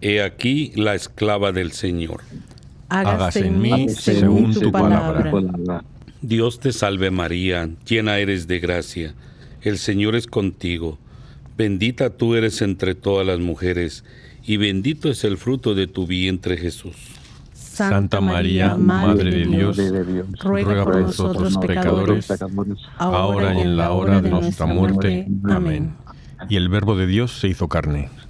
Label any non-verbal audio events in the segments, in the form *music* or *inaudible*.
He aquí la esclava del Señor. Hágase en mí según tu palabra. Dios te salve María, llena eres de gracia, el Señor es contigo. Bendita tú eres entre todas las mujeres, y bendito es el fruto de tu vientre Jesús. Santa María, Madre de Dios, ruega por nosotros pecadores, ahora y en la hora de nuestra muerte. Amén. Y el Verbo de Dios se hizo carne.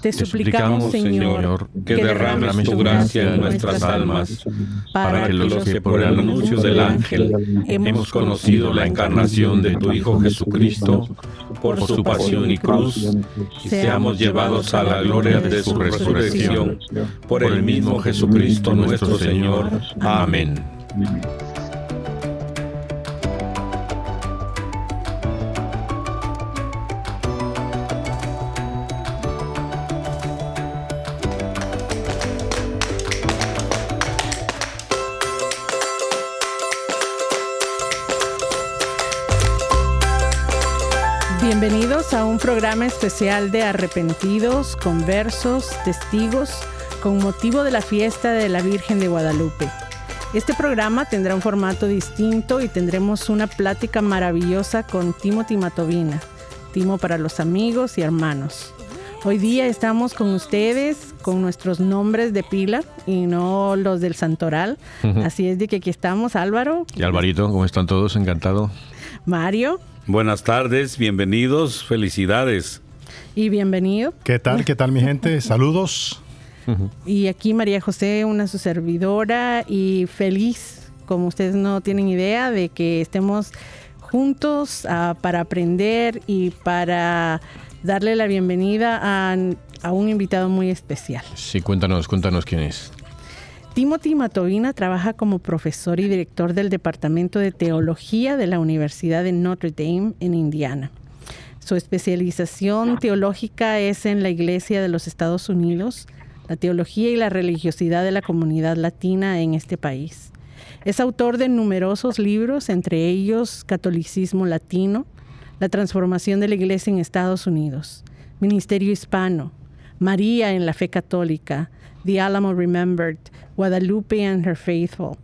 Te suplicamos, Señor, que derrames tu gracia en nuestras almas, para que los que por el anuncio del ángel hemos conocido la encarnación de tu Hijo Jesucristo, por su pasión y cruz, y seamos llevados a la gloria de su resurrección, por el mismo Jesucristo nuestro Señor. Amén. Programa especial de arrepentidos, conversos, testigos, con motivo de la fiesta de la Virgen de Guadalupe. Este programa tendrá un formato distinto y tendremos una plática maravillosa con Timothy Matovina, Timo para los amigos y hermanos. Hoy día estamos con ustedes con nuestros nombres de pila y no los del santoral. Así es de que aquí estamos, Álvaro, Y Alvarito, ¿cómo están todos? Encantado. Mario Buenas tardes, bienvenidos, felicidades. y bienvenido. ¿Qué tal? ¿Qué tal mi gente? *laughs* Saludos. Y aquí María José, una su servidora y feliz, como ustedes no tienen idea, de que estemos juntos ah, para aprender y para darle la bienvenida a, a un invitado muy especial. Sí, cuéntanos, cuéntanos quién es. Timothy Matovina trabaja como profesor y director del Departamento de Teología de la Universidad de Notre Dame en Indiana. Su especialización teológica es en la Iglesia de los Estados Unidos, la teología y la religiosidad de la comunidad latina en este país. Es autor de numerosos libros, entre ellos Catolicismo Latino, La transformación de la Iglesia en Estados Unidos, Ministerio Hispano, María en la Fe Católica, The Alamo Remembered, Guadalupe and Her Faithful.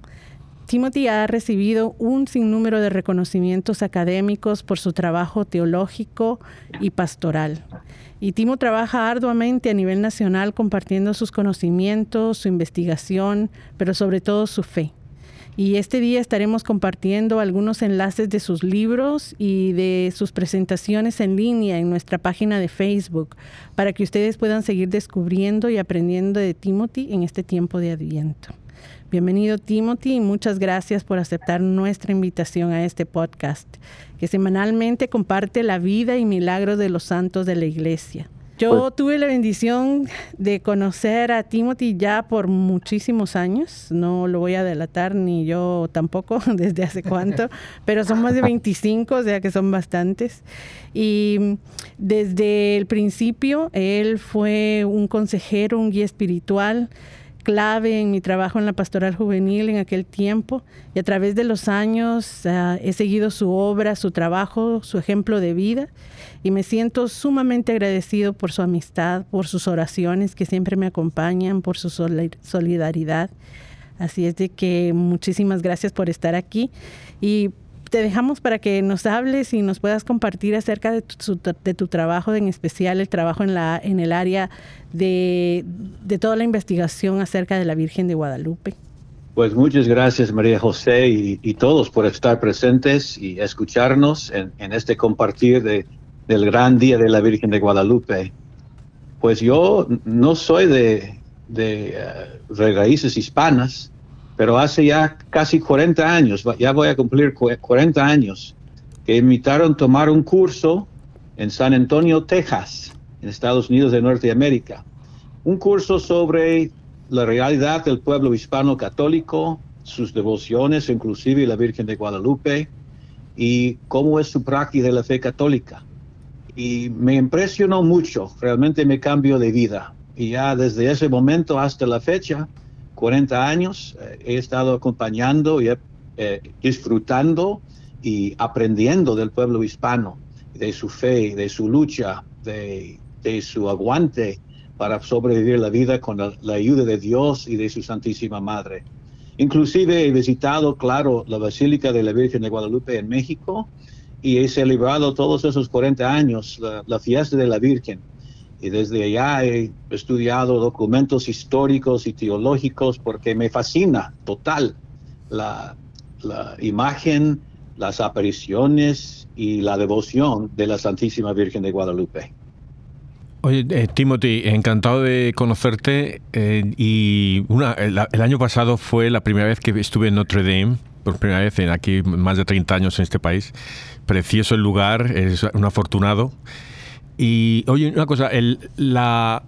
Timothy ha recibido un sinnúmero de reconocimientos académicos por su trabajo teológico y pastoral. Y Timo trabaja arduamente a nivel nacional compartiendo sus conocimientos, su investigación, pero sobre todo su fe. Y este día estaremos compartiendo algunos enlaces de sus libros y de sus presentaciones en línea en nuestra página de Facebook para que ustedes puedan seguir descubriendo y aprendiendo de Timothy en este tiempo de Adviento. Bienvenido Timothy y muchas gracias por aceptar nuestra invitación a este podcast que semanalmente comparte la vida y milagros de los santos de la iglesia. Yo tuve la bendición de conocer a Timothy ya por muchísimos años, no lo voy a delatar ni yo tampoco *laughs* desde hace cuánto, *laughs* pero son más de 25, o sea que son bastantes. Y desde el principio él fue un consejero, un guía espiritual clave en mi trabajo en la pastoral juvenil en aquel tiempo y a través de los años uh, he seguido su obra, su trabajo, su ejemplo de vida y me siento sumamente agradecido por su amistad, por sus oraciones que siempre me acompañan, por su solidaridad. Así es de que muchísimas gracias por estar aquí y te dejamos para que nos hables y nos puedas compartir acerca de tu, trabajo, en especial el trabajo en, la, en el área de, de toda la investigación acerca de la Virgen de Guadalupe. Pues muchas gracias María José y, todos por estar presentes y escucharnos en, este compartir de, del gran día de la Virgen de Guadalupe. Pues yo no soy de, de, eh, raíces hispanas, pero hace ya casi 40 años, ya voy a cumplir 40 años, que invitaron a tomar un curso en San Antonio, Texas, en Estados Unidos de Norteamérica. Un curso sobre la realidad del pueblo hispano católico, sus devociones, inclusive la Virgen de Guadalupe, y cómo es su práctica de la fe católica. Y me impresionó mucho, realmente me cambió de vida. Y ya desde ese momento hasta la fecha, 40 años, eh, he estado acompañando y eh, disfrutando y aprendiendo del pueblo hispano, de su fe, de su lucha, de, su aguante para sobrevivir la vida con la, ayuda de Dios y de su Santísima Madre. Inclusive he visitado, claro, la Basílica de la Virgen de Guadalupe en México y he celebrado todos esos 40 años la, fiesta de la Virgen. Y desde allá he estudiado documentos históricos y teológicos porque me fascina total la, la imagen, las apariciones y la devoción de la Santísima Virgen de Guadalupe. Oye, eh, Timothy, encantado de conocerte. Eh, y una, el, año pasado fue la primera vez que estuve en Notre Dame, por primera vez en aquí más de 30 años en este país. Precioso el lugar, es un afortunado. Y oye, una cosa, la,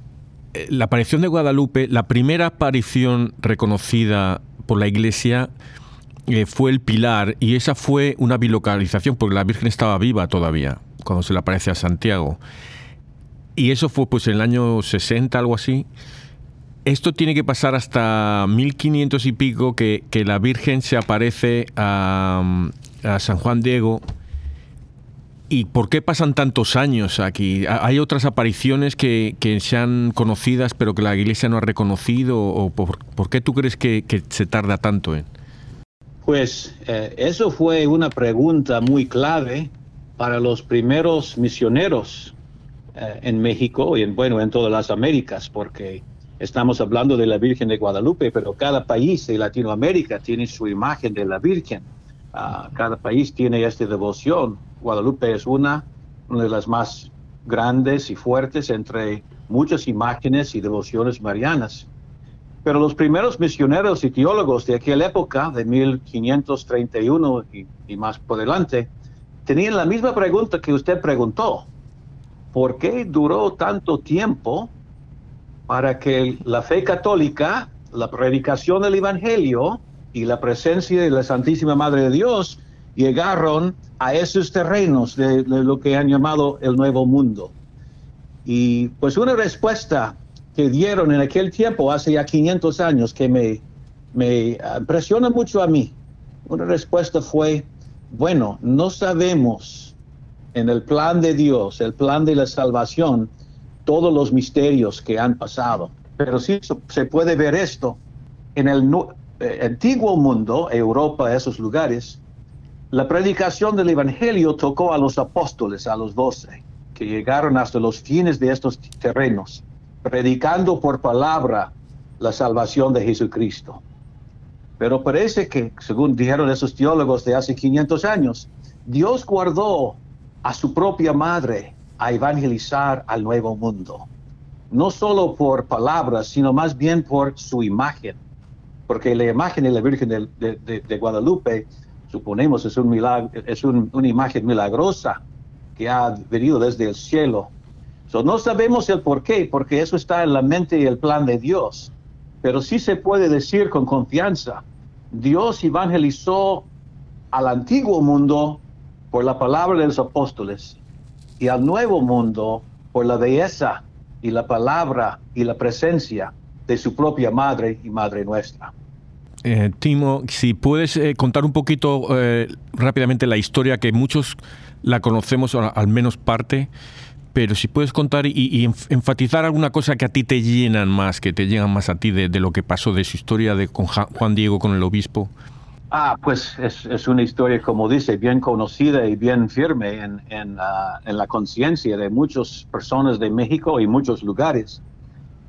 la aparición de Guadalupe, la primera aparición reconocida por la Iglesia eh, fue el Pilar y esa fue una bilocalización porque la Virgen estaba viva todavía cuando se le aparece a Santiago. Y eso fue pues en el año 60, algo así. Esto tiene que pasar hasta 1500 y pico que, que la Virgen se aparece a, a, San Juan Diego. ¿Y por qué pasan tantos años aquí? ¿Hay otras apariciones que, que sean conocidas pero que la Iglesia no ha reconocido? ¿O por, qué tú crees que, que, se tarda tanto en? Pues eh, eso fue una pregunta muy clave para los primeros misioneros eh, en México y en, bueno, en todas las Américas, porque estamos hablando de la Virgen de Guadalupe, pero cada país de Latinoamérica tiene su imagen de la Virgen. Ah, cada país tiene esta devoción. Guadalupe es una, de las más grandes y fuertes entre muchas imágenes y devociones marianas. Pero los primeros misioneros y teólogos de aquella época, de 1531 y, y más por delante, tenían la misma pregunta que usted preguntó. ¿por qué duró tanto tiempo para que la fe católica, la predicación del Evangelio y la presencia de la Santísima Madre de Dios llegaron a esos terrenos de, lo que han llamado el Nuevo Mundo? Y pues una respuesta que dieron en aquel tiempo, hace ya 500 años, que me, me impresiona mucho a mí. Una respuesta fue, bueno, no sabemos en el plan de Dios, el plan de la salvación, todos los misterios que han pasado. Pero sí se puede ver esto en el eh, antiguo mundo, Europa, esos lugares, la predicación del Evangelio tocó a los apóstoles, a los doce, que llegaron hasta los fines de estos terrenos, predicando por palabra la salvación de Jesucristo. Pero parece que, según dijeron esos teólogos de hace 500 años, Dios guardó a su propia madre a evangelizar al nuevo mundo. No solo por palabras, sino más bien por su imagen. Porque la imagen de la Virgen de, Guadalupe, suponemos, es, un milagro, es una imagen milagrosa que ha venido desde el cielo. no sabemos el por qué, porque eso está en la mente y el plan de Dios. Pero sí se puede decir con confianza, Dios evangelizó al antiguo mundo por la palabra de los apóstoles y al nuevo mundo por la belleza y la palabra y la presencia de su propia madre y madre nuestra. Eh, Timo, si puedes eh, contar un poquito eh, rápidamente la historia, que muchos la conocemos, al menos parte, pero si puedes contar y, enfatizar alguna cosa que a ti te llenan más, que te llegan más a ti de, lo que pasó, de su historia de con Juan Diego, con el obispo. Ah, pues es, una historia, como dice, bien conocida y bien firme ah, en la conciencia de muchas personas de México y muchos lugares.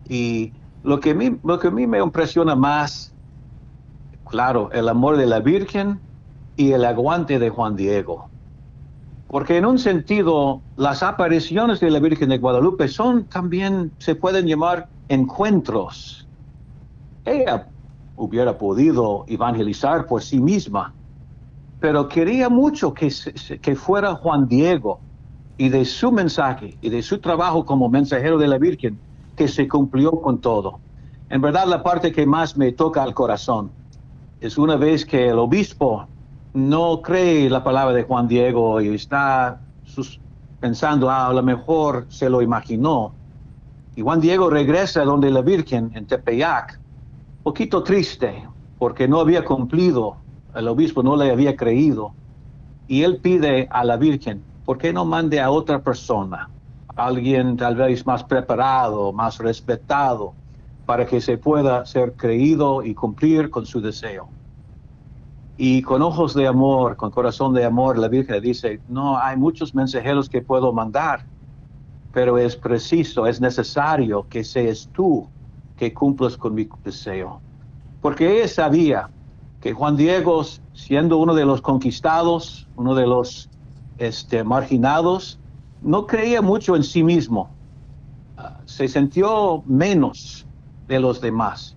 Y lo que, a mí, lo que a mí me impresiona más, claro, el amor de la Virgen y el aguante de Juan Diego. Porque en un sentido, las apariciones de la Virgen de Guadalupe son también, se pueden llamar encuentros. Ella hubiera podido evangelizar por sí misma, pero quería mucho que, fuera Juan Diego y de su mensaje y de su trabajo como mensajero de la Virgen que se cumplió con todo. En verdad, la parte que más me toca al corazón es una vez que el obispo no cree la palabra de Juan Diego y está pensando, ah, a lo mejor se lo imaginó. Y Juan Diego regresa donde la Virgen en Tepeyac, poquito triste, porque no había cumplido, el obispo no le había creído. Y él pide a la Virgen, ¿por qué no mande a otra persona? alguien tal vez más preparado, más respetado, para que se pueda ser creído y cumplir con su deseo. Y con ojos de amor, con corazón de amor, la Virgen dice, no, hay muchos mensajeros que puedo mandar, pero es preciso, es necesario que seas tú que cumplas con mi deseo. Porque ella sabía que Juan Diego, siendo uno de los conquistados, uno de los este, marginados, no creía mucho en sí mismo. Ah, se sintió menos de los demás.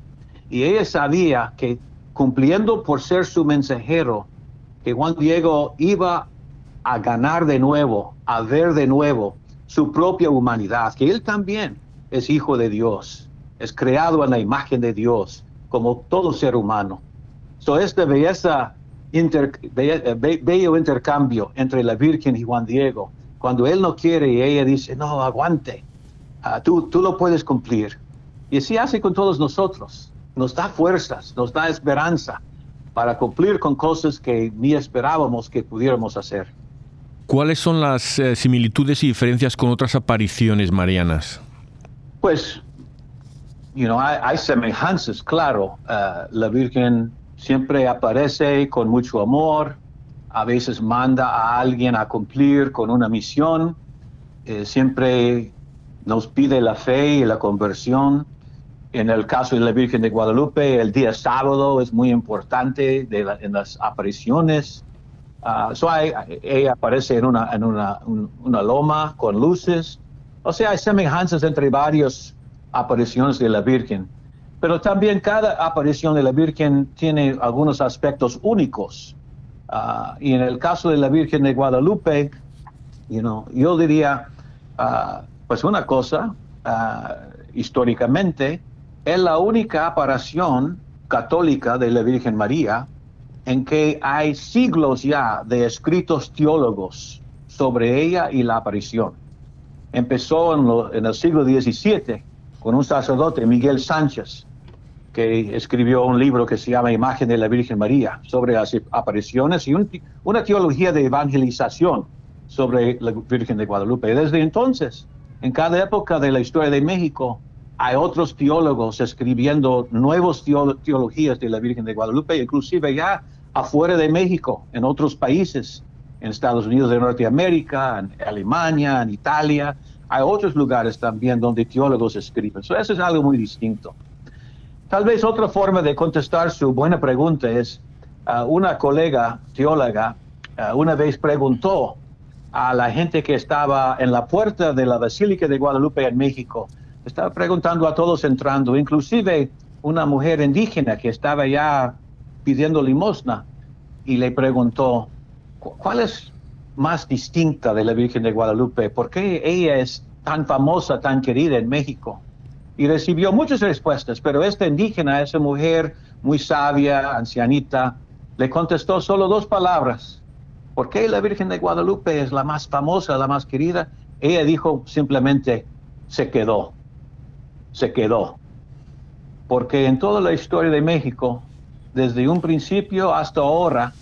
Y ella sabía que cumpliendo por ser su mensajero, que Juan Diego iba a ganar de nuevo, a ver de nuevo su propia humanidad, que él también es hijo de Dios, es creado en la imagen de Dios, como todo ser humano. So, este belleza bello intercambio entre la Virgen y Juan Diego cuando él no quiere y ella dice, no, aguante, ah, tú, tú lo puedes cumplir. Y así hace con todos nosotros. Nos da fuerzas, nos da esperanza para cumplir con cosas que ni esperábamos que pudiéramos hacer. ¿Cuáles son las eh, similitudes y diferencias con otras apariciones marianas? Pues, you know, hay, semejanzas, claro. Ah, la Virgen siempre aparece con mucho amor, a veces manda a alguien a cumplir con una misión, eh, siempre nos pide la fe y la conversión. En el caso de la Virgen de Guadalupe, el día sábado es muy importante en las apariciones. Uh, ella aparece en, una, en una, una, loma con luces. O sea, hay semejanzas entre varias apariciones de la Virgen. Pero también cada aparición de la Virgen tiene algunos aspectos únicos. Ah, y en el caso de la Virgen de Guadalupe, you know, yo diría, ah, pues una cosa, históricamente, es la única aparición católica de la Virgen María en que hay siglos ya de escritos teólogos sobre ella y la aparición. Empezó en, el siglo XVII con un sacerdote, Miguel Sánchez, que escribió un libro que se llama Imagen de la Virgen María sobre las apariciones y una teología de evangelización sobre la Virgen de Guadalupe. Desde entonces, en cada época de la historia de México, hay otros teólogos escribiendo nuevas teologías de la Virgen de Guadalupe, inclusive ya afuera de México, en otros países, en Estados Unidos de Norteamérica, en Alemania, en Italia. Hay otros lugares también donde teólogos escriben. eso es algo muy distinto. Tal vez otra forma de contestar su buena pregunta es, uh, una colega teóloga uh, una vez preguntó a la gente que estaba en la puerta de la Basílica de Guadalupe en México, estaba preguntando a todos entrando, inclusive una mujer indígena que estaba ya pidiendo limosna, y le preguntó, ¿cuál es más distinta de la Virgen de Guadalupe? ¿Por qué ella es tan famosa, tan querida en México? y recibió muchas respuestas, pero esta indígena, esa mujer muy sabia, ancianita, le contestó solo dos palabras. ¿Por qué la Virgen de Guadalupe es la más famosa, la más querida? Ella dijo simplemente, se quedó, se quedó. Porque en toda la historia de México, desde un principio hasta ahora,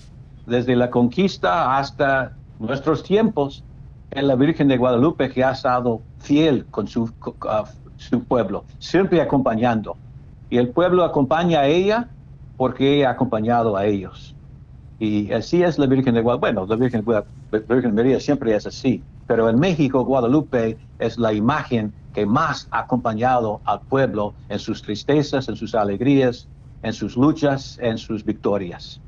desde la conquista hasta nuestros tiempos, es la Virgen de Guadalupe que ha estado fiel con su su pueblo, siempre acompañando. Y el pueblo acompaña a ella porque ella ha acompañado a ellos. Y así es la Virgen de Guadalupe. Bueno, la Virgen, de Virgen María siempre es así, pero en México Guadalupe es la imagen que más ha acompañado al pueblo en sus tristezas, en sus alegrías, en sus luchas, en sus victorias.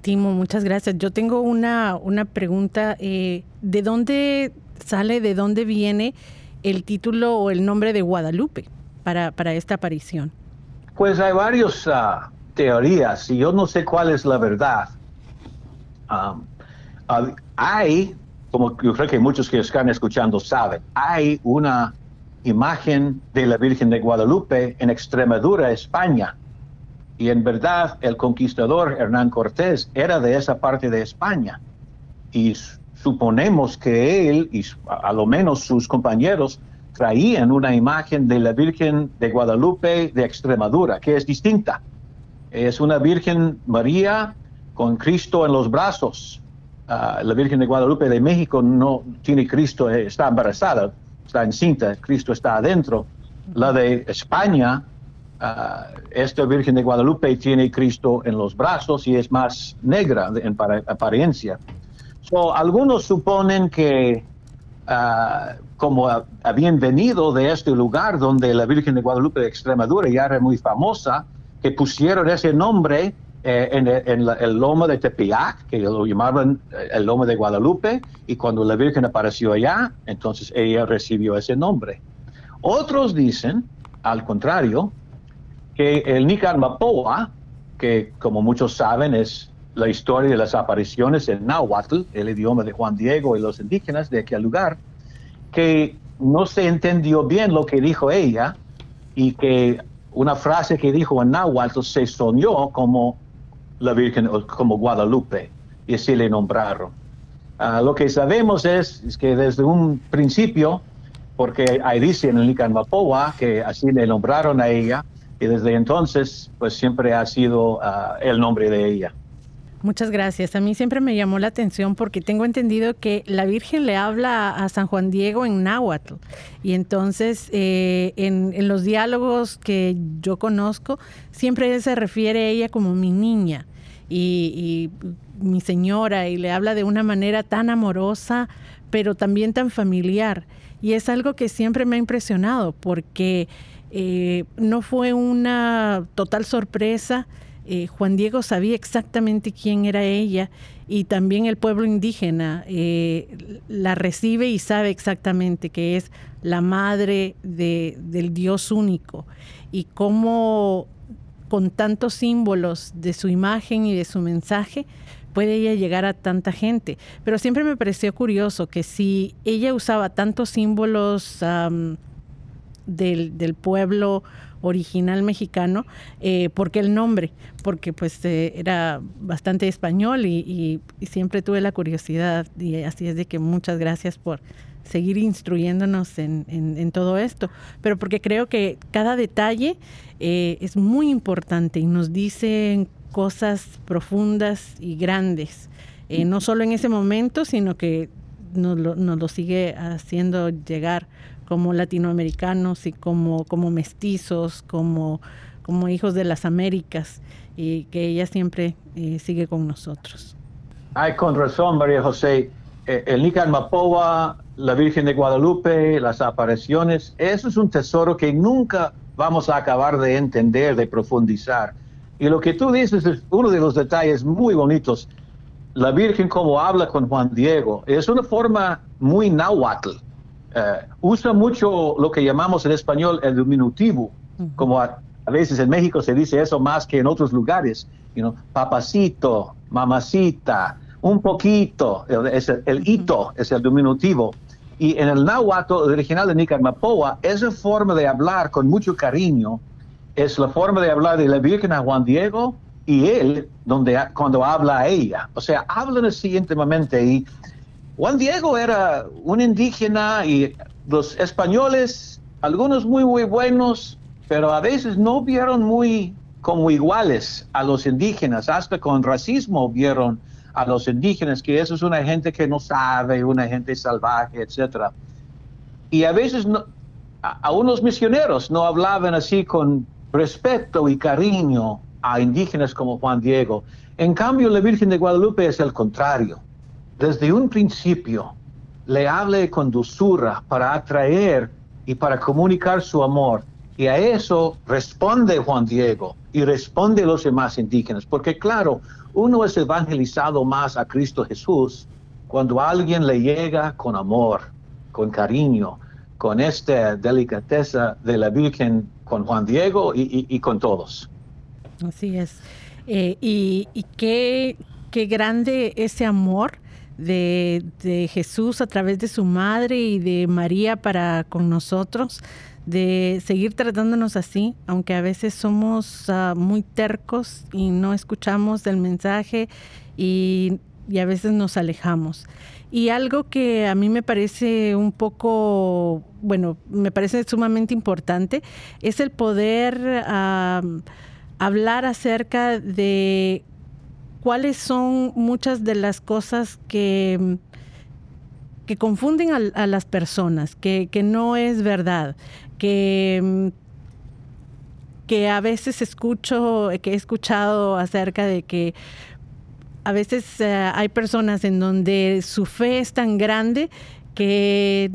Timo, muchas gracias. Yo tengo una, una pregunta. Eh, ¿De dónde sale, de dónde viene el título o el nombre de Guadalupe para, para esta aparición? Pues hay varias ah, teorías y yo no sé cuál es la verdad. Um, hay, como yo creo que muchos que están escuchando saben, hay una imagen de la Virgen de Guadalupe en Extremadura, España. Y en verdad el conquistador Hernán Cortés era de esa parte de España. Y suponemos que él y a lo menos sus compañeros traían una imagen de la Virgen de Guadalupe de Extremadura, que es distinta. Es una Virgen María con Cristo en los brazos. Ah, la Virgen de Guadalupe de México no tiene Cristo, eh, está embarazada, está encinta, Cristo está adentro. La de España, uh, esta Virgen de Guadalupe tiene Cristo en los brazos y es más negra en apariencia. algunos suponen que uh, como habían venido de este lugar donde la Virgen de Guadalupe de Extremadura ya era muy famosa, que pusieron ese nombre eh, en, el loma de Tepeyac, que lo llamaban eh, el loma de Guadalupe, y cuando la Virgen apareció allá, entonces ella recibió ese nombre. Otros dicen, al contrario, que el Nican Mapoa, que como muchos saben es la historia de las apariciones en Nahuatl, el idioma de Juan Diego y los indígenas de aquel lugar, que no se entendió bien lo que dijo ella y que una frase que dijo en Nahuatl se soñó como la Virgen como Guadalupe y así le nombraron. Ah, lo que sabemos es, que desde un principio, porque ahí dice en el Nican Mapoa que así le nombraron a ella y desde entonces pues siempre ha sido ah, el nombre de ella. Muchas gracias. A mí siempre me llamó la atención porque tengo entendido que la Virgen le habla a San Juan Diego en náhuatl. Y entonces eh, en, los diálogos que yo conozco, siempre se refiere a ella como mi niña y, mi señora y le habla de una manera tan amorosa, pero también tan familiar. Y es algo que siempre me ha impresionado porque eh, no fue una total sorpresa eh, Juan Diego sabía exactamente quién era ella y también el pueblo indígena eh, la recibe y sabe exactamente que es la madre del Dios único y cómo con tantos símbolos de su imagen y de su mensaje puede ella llegar a tanta gente. Pero siempre me pareció curioso que si ella usaba tantos símbolos del, pueblo original mexicano, eh, porque el nombre, porque pues eh, era bastante español y, siempre tuve la curiosidad y así es de que muchas gracias por seguir instruyéndonos en, todo esto, pero porque creo que cada detalle eh, es muy importante y nos dicen cosas profundas y grandes, no solo en ese momento, sino que nos nos lo sigue haciendo llegar como latinoamericanos y como, como mestizos, como, como hijos de las Américas, y que ella siempre eh, sigue con nosotros. Ay, con razón, María José. Eh, el Nican Mapoa, la Virgen de Guadalupe, las apariciones, eso es un tesoro que nunca vamos a acabar de entender, de profundizar. Y lo que tú dices es uno de los detalles muy bonitos. La Virgen como habla con Juan Diego, es una forma muy náhuatl eh, usa mucho lo que llamamos en español el diminutivo, como a, veces en México se dice eso más que en otros lugares, you papacito, mamacita, un poquito, es el, hito es el diminutivo. Y en el náhuatl original de Nicamapoa, esa forma de hablar con mucho cariño es la forma de hablar de la Virgen a Juan Diego y él donde, cuando habla a ella. O sea, hablan así íntimamente y Juan Diego era un indígena y los españoles, algunos muy, muy buenos, pero a veces no vieron muy como iguales a los indígenas, hasta con racismo vieron a los indígenas, que eso es una gente que no sabe, una gente salvaje, etc. Y a veces a, unos misioneros no hablaban así con respeto y cariño a indígenas como Juan Diego. En cambio, la Virgen de Guadalupe es el contrario. Desde un principio le hable con dulzura para atraer y para comunicar su amor. Y a eso responde Juan Diego y responde los demás indígenas, porque claro, uno es evangelizado más a Cristo Jesús cuando alguien le llega con amor, con cariño, con esta delicadeza de la Virgen con Juan Diego y, con todos. Así es. Eh, y, qué, qué, grande ese amor de, Jesús a través de su madre y de María para con nosotros, de seguir tratándonos así, aunque a veces somos ah, muy tercos y no escuchamos el mensaje y, a veces nos alejamos. Y algo que a mí me parece un poco, bueno, me parece sumamente importante, es el poder hablar acerca de cuáles son muchas de las cosas que, que confunden a, las personas, que, que, no es verdad, que, que a veces escucho, que he escuchado acerca de que a veces eh, hay personas en donde su fe es tan grande que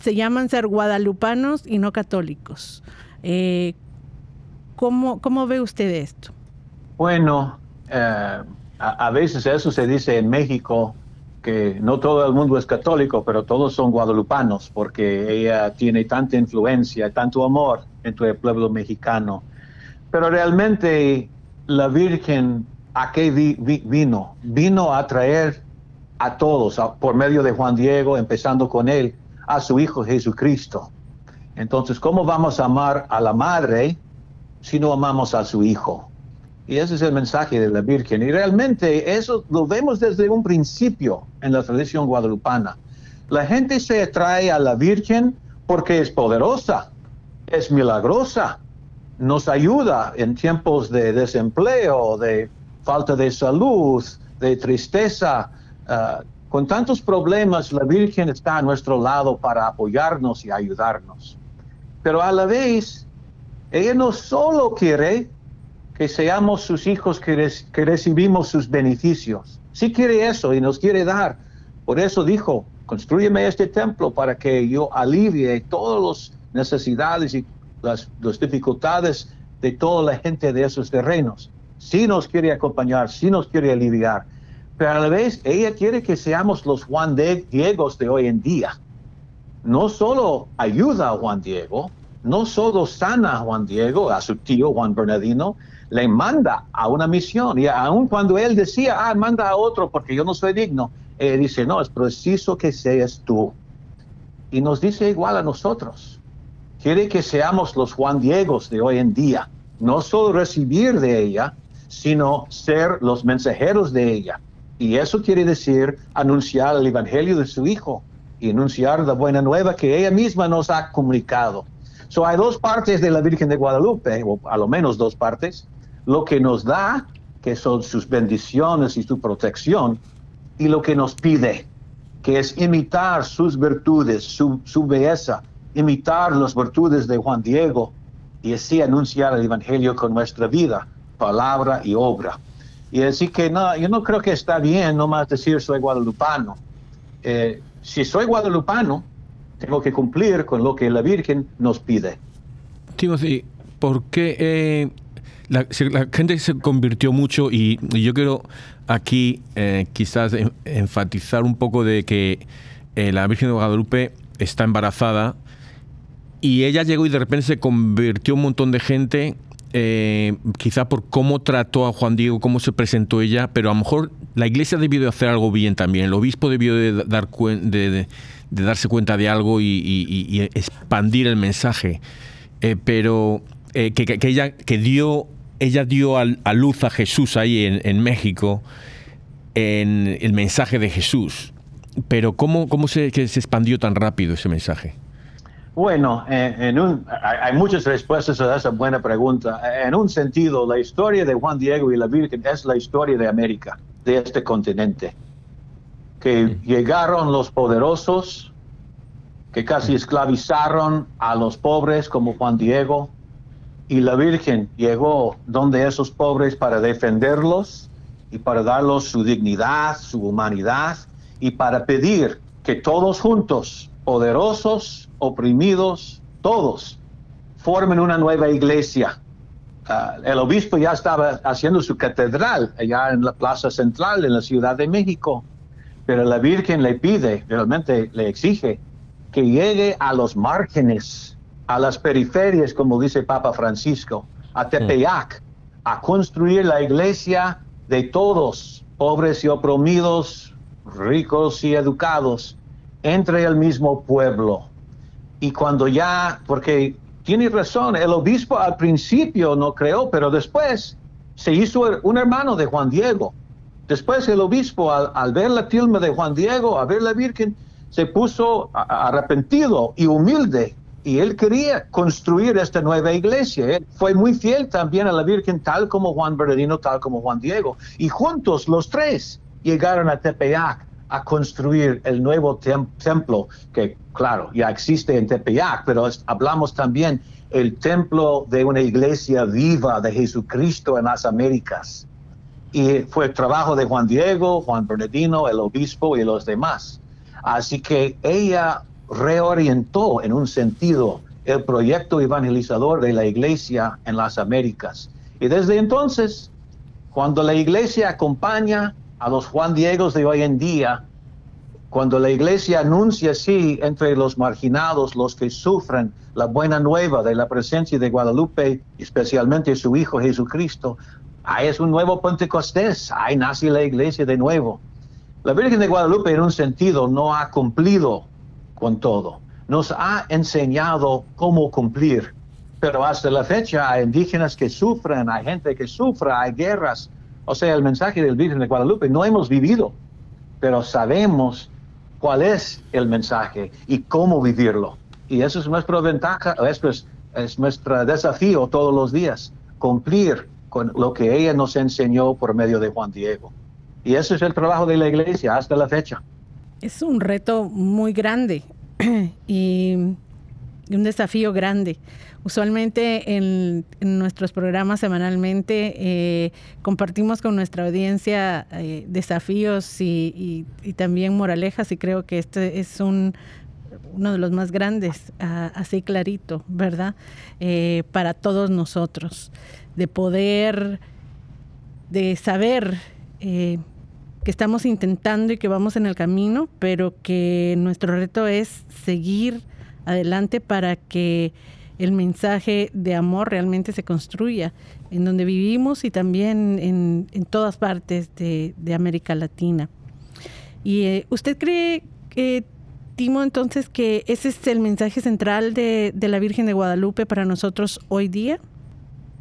se llaman ser guadalupanos y no católicos. Eh, ¿cómo, ve usted esto? Bueno, eh, a, veces eso se dice en México, que no todo el mundo es católico, pero todos son guadalupanos, porque ella tiene tanta influencia, tanto amor entre el pueblo mexicano. Pero realmente la Virgen ¿A qué vino? Vino a traer a todos, por medio de Juan Diego, empezando con él, a su Hijo Jesucristo. Entonces, ¿cómo vamos a amar a la madre si no amamos a su Hijo? Y ese es el mensaje de la Virgen. Y realmente eso lo vemos desde un principio en la tradición guadalupana. La gente se atrae a la Virgen porque es poderosa, es milagrosa, nos ayuda en tiempos de desempleo, de falta de salud, de tristeza. Ah, con tantos problemas, la Virgen está a nuestro lado para apoyarnos y ayudarnos. Pero a la vez, ella no solo quiere que seamos sus hijos que, recibimos sus beneficios. Sí quiere eso y nos quiere dar. Por eso dijo, construyeme este templo para que yo alivie todas las necesidades y las, dificultades de toda la gente de esos terrenos sí nos quiere acompañar, sí nos quiere aliviar, pero a la vez ella quiere que seamos los Juan Diegos de hoy en día. No solo ayuda a Juan Diego, no solo sana a Juan Diego, a su tío Juan Bernardino, le manda a una misión. Y aun cuando él decía, ah, manda a otro porque yo no soy digno, él dice, no, es preciso que seas tú. Y nos dice igual a nosotros. Quiere que seamos los Juan Diegos de hoy en día. No solo recibir de ella, sino ser los mensajeros de ella. Y eso quiere decir anunciar el Evangelio de su Hijo y anunciar la buena nueva que ella misma nos ha comunicado. So, hay dos partes de la Virgen de Guadalupe, o a lo menos dos partes. Lo que nos da, que son sus bendiciones y su protección, y lo que nos pide, que es imitar sus virtudes, su, su belleza, imitar las virtudes de Juan Diego y así anunciar el Evangelio con nuestra vida palabra y obra. Y decir que no, yo no creo que está bien nomás decir soy guadalupano. Eh, si soy guadalupano, tengo que cumplir con lo que la Virgen nos pide. Timothy, ¿por qué eh, la, gente se convirtió mucho y, yo quiero aquí eh, quizás enfatizar un poco de que la Virgen de Guadalupe está embarazada y ella llegó y de repente se convirtió un montón de gente eh, quizá por cómo trató a Juan Diego, cómo se presentó ella, pero a lo mejor la iglesia debió de hacer algo bien también. El obispo debió de, dar de, darse cuenta de algo y, expandir el mensaje. Eh, pero eh, que, ella que dio ella dio a, luz a Jesús ahí en, México en el mensaje de Jesús. Pero ¿cómo, cómo se, se expandió tan rápido ese mensaje? Bueno, en un, hay muchas respuestas a esa buena pregunta. En un sentido, la historia de Juan Diego y la Virgen es la historia de América, de este continente. Que llegaron los poderosos, que casi esclavizaron a los pobres como Juan Diego, y la Virgen llegó donde esos pobres para defenderlos y para darlos su dignidad, su humanidad y para pedir que todos juntos, poderosos, oprimidos, todos, formen una nueva iglesia. Ah, el obispo ya estaba haciendo su catedral allá en la plaza central en la Ciudad de México, pero la Virgen le pide, realmente le exige, que llegue a los márgenes, a las periferias, como dice Papa Francisco, a Tepeyac, a construir la iglesia de todos, pobres y oprimidos, ricos y educados, entre el mismo pueblo. Y cuando ya, porque tiene razón, el obispo al principio no creó, pero después se hizo un hermano de Juan Diego. Después el obispo, al, ver la tilma de Juan Diego, a ver la Virgen, se puso arrepentido y humilde y él quería construir esta nueva iglesia. Él fue muy fiel también a la Virgen, tal como Juan Bernardino, tal como Juan Diego. Y juntos los tres llegaron a Tepeyac a construir el nuevo templo, que claro, ya existe en Tepeyac, pero hablamos también el templo de una iglesia viva de Jesucristo en las Américas. Y fue el trabajo de Juan Diego, Juan Bernardino, el obispo y los demás. Así que ella reorientó en un sentido el proyecto evangelizador de la iglesia en las Américas. Y desde entonces, cuando la iglesia acompaña a los Juan Diegos de hoy en día, cuando la iglesia anuncia así entre los marginados, los que sufren la buena nueva de la presencia de Guadalupe, especialmente su Hijo Jesucristo, ahí es un nuevo Pentecostés, ahí nace la iglesia de nuevo. La Virgen de Guadalupe en un sentido no ha cumplido con todo. Nos ha enseñado cómo cumplir, pero hasta la fecha hay indígenas que sufren, hay gente que sufre, hay guerras. O sea, el mensaje del Virgen de Guadalupe no hemos vivido, pero sabemos cuál es el mensaje y cómo vivirlo. Y eso es nuestra ventaja, eso es, es nuestro desafío todos los días, cumplir con lo que ella nos enseñó por medio de Juan Diego. Y ese es el trabajo de la iglesia hasta la fecha. Es un reto muy grande *clears throat* y un desafío grande. Usualmente en, nuestros programas semanalmente eh, compartimos con nuestra audiencia eh, desafíos y, también moralejas y creo que este es un, uno de los más grandes, así clarito, ¿verdad? Eh, para todos nosotros, de poder, de saber que estamos intentando y que vamos en el camino, pero que nuestro reto es seguir adelante para que el mensaje de amor realmente se construya en donde vivimos y también en, todas partes de, América Latina. ¿Y eh, usted cree, que Timo, entonces que ese es el mensaje central de, de la Virgen de Guadalupe para nosotros hoy día?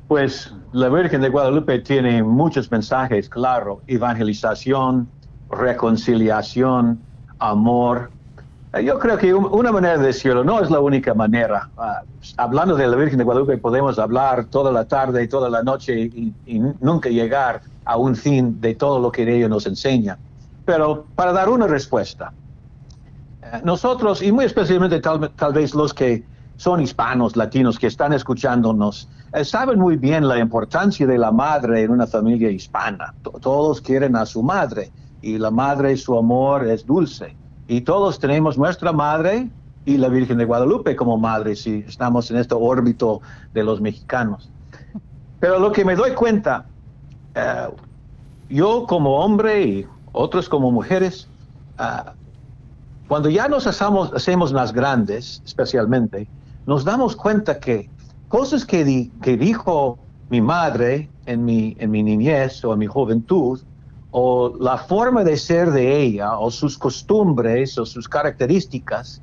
Pues la Virgen de Guadalupe tiene muchos mensajes, claro, evangelización, reconciliación, amor. Eh, yo creo que una manera de decirlo no es la única manera. Ah, hablando de la Virgen de Guadalupe podemos hablar toda la tarde y toda la noche y, nunca llegar a un fin de todo lo que ella nos enseña. Pero para dar una respuesta, eh, nosotros, y muy especialmente tal vez los que son hispanos, latinos, que están escuchándonos, saben muy bien la importancia de la madre en una familia hispana. todos quieren a su madre y la madre, su amor es dulce. Y todos tenemos nuestra madre y la Virgen de Guadalupe como madre, si estamos en este órbito de los mexicanos. Pero lo que me doy cuenta, eh, yo como hombre y otros como mujeres, uh, cuando ya nos hacemos, hacemos más grandes, especialmente, nos damos cuenta que cosas que, que dijo mi madre en mi, en mi niñez o en mi juventud, o la forma de ser de ella, o sus costumbres, o sus características,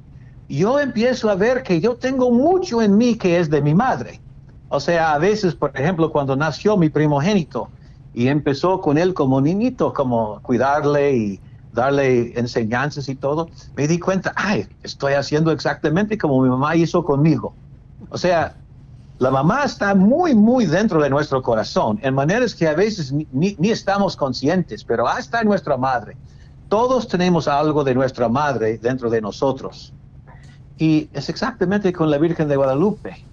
yo empiezo a ver que yo tengo mucho en mí que es de mi madre. O sea, a veces, por ejemplo, cuando nació mi primogénito y empezó con él como niñito, como cuidarle y darle enseñanzas y todo, me di cuenta, ay, estoy haciendo exactamente como mi mamá hizo conmigo. O sea, la mamá está muy, muy dentro de nuestro corazón, en maneras que a veces ni, estamos conscientes, pero hasta nuestra madre. Todos tenemos algo de nuestra madre dentro de nosotros. Y es exactamente con la Virgen de Guadalupe.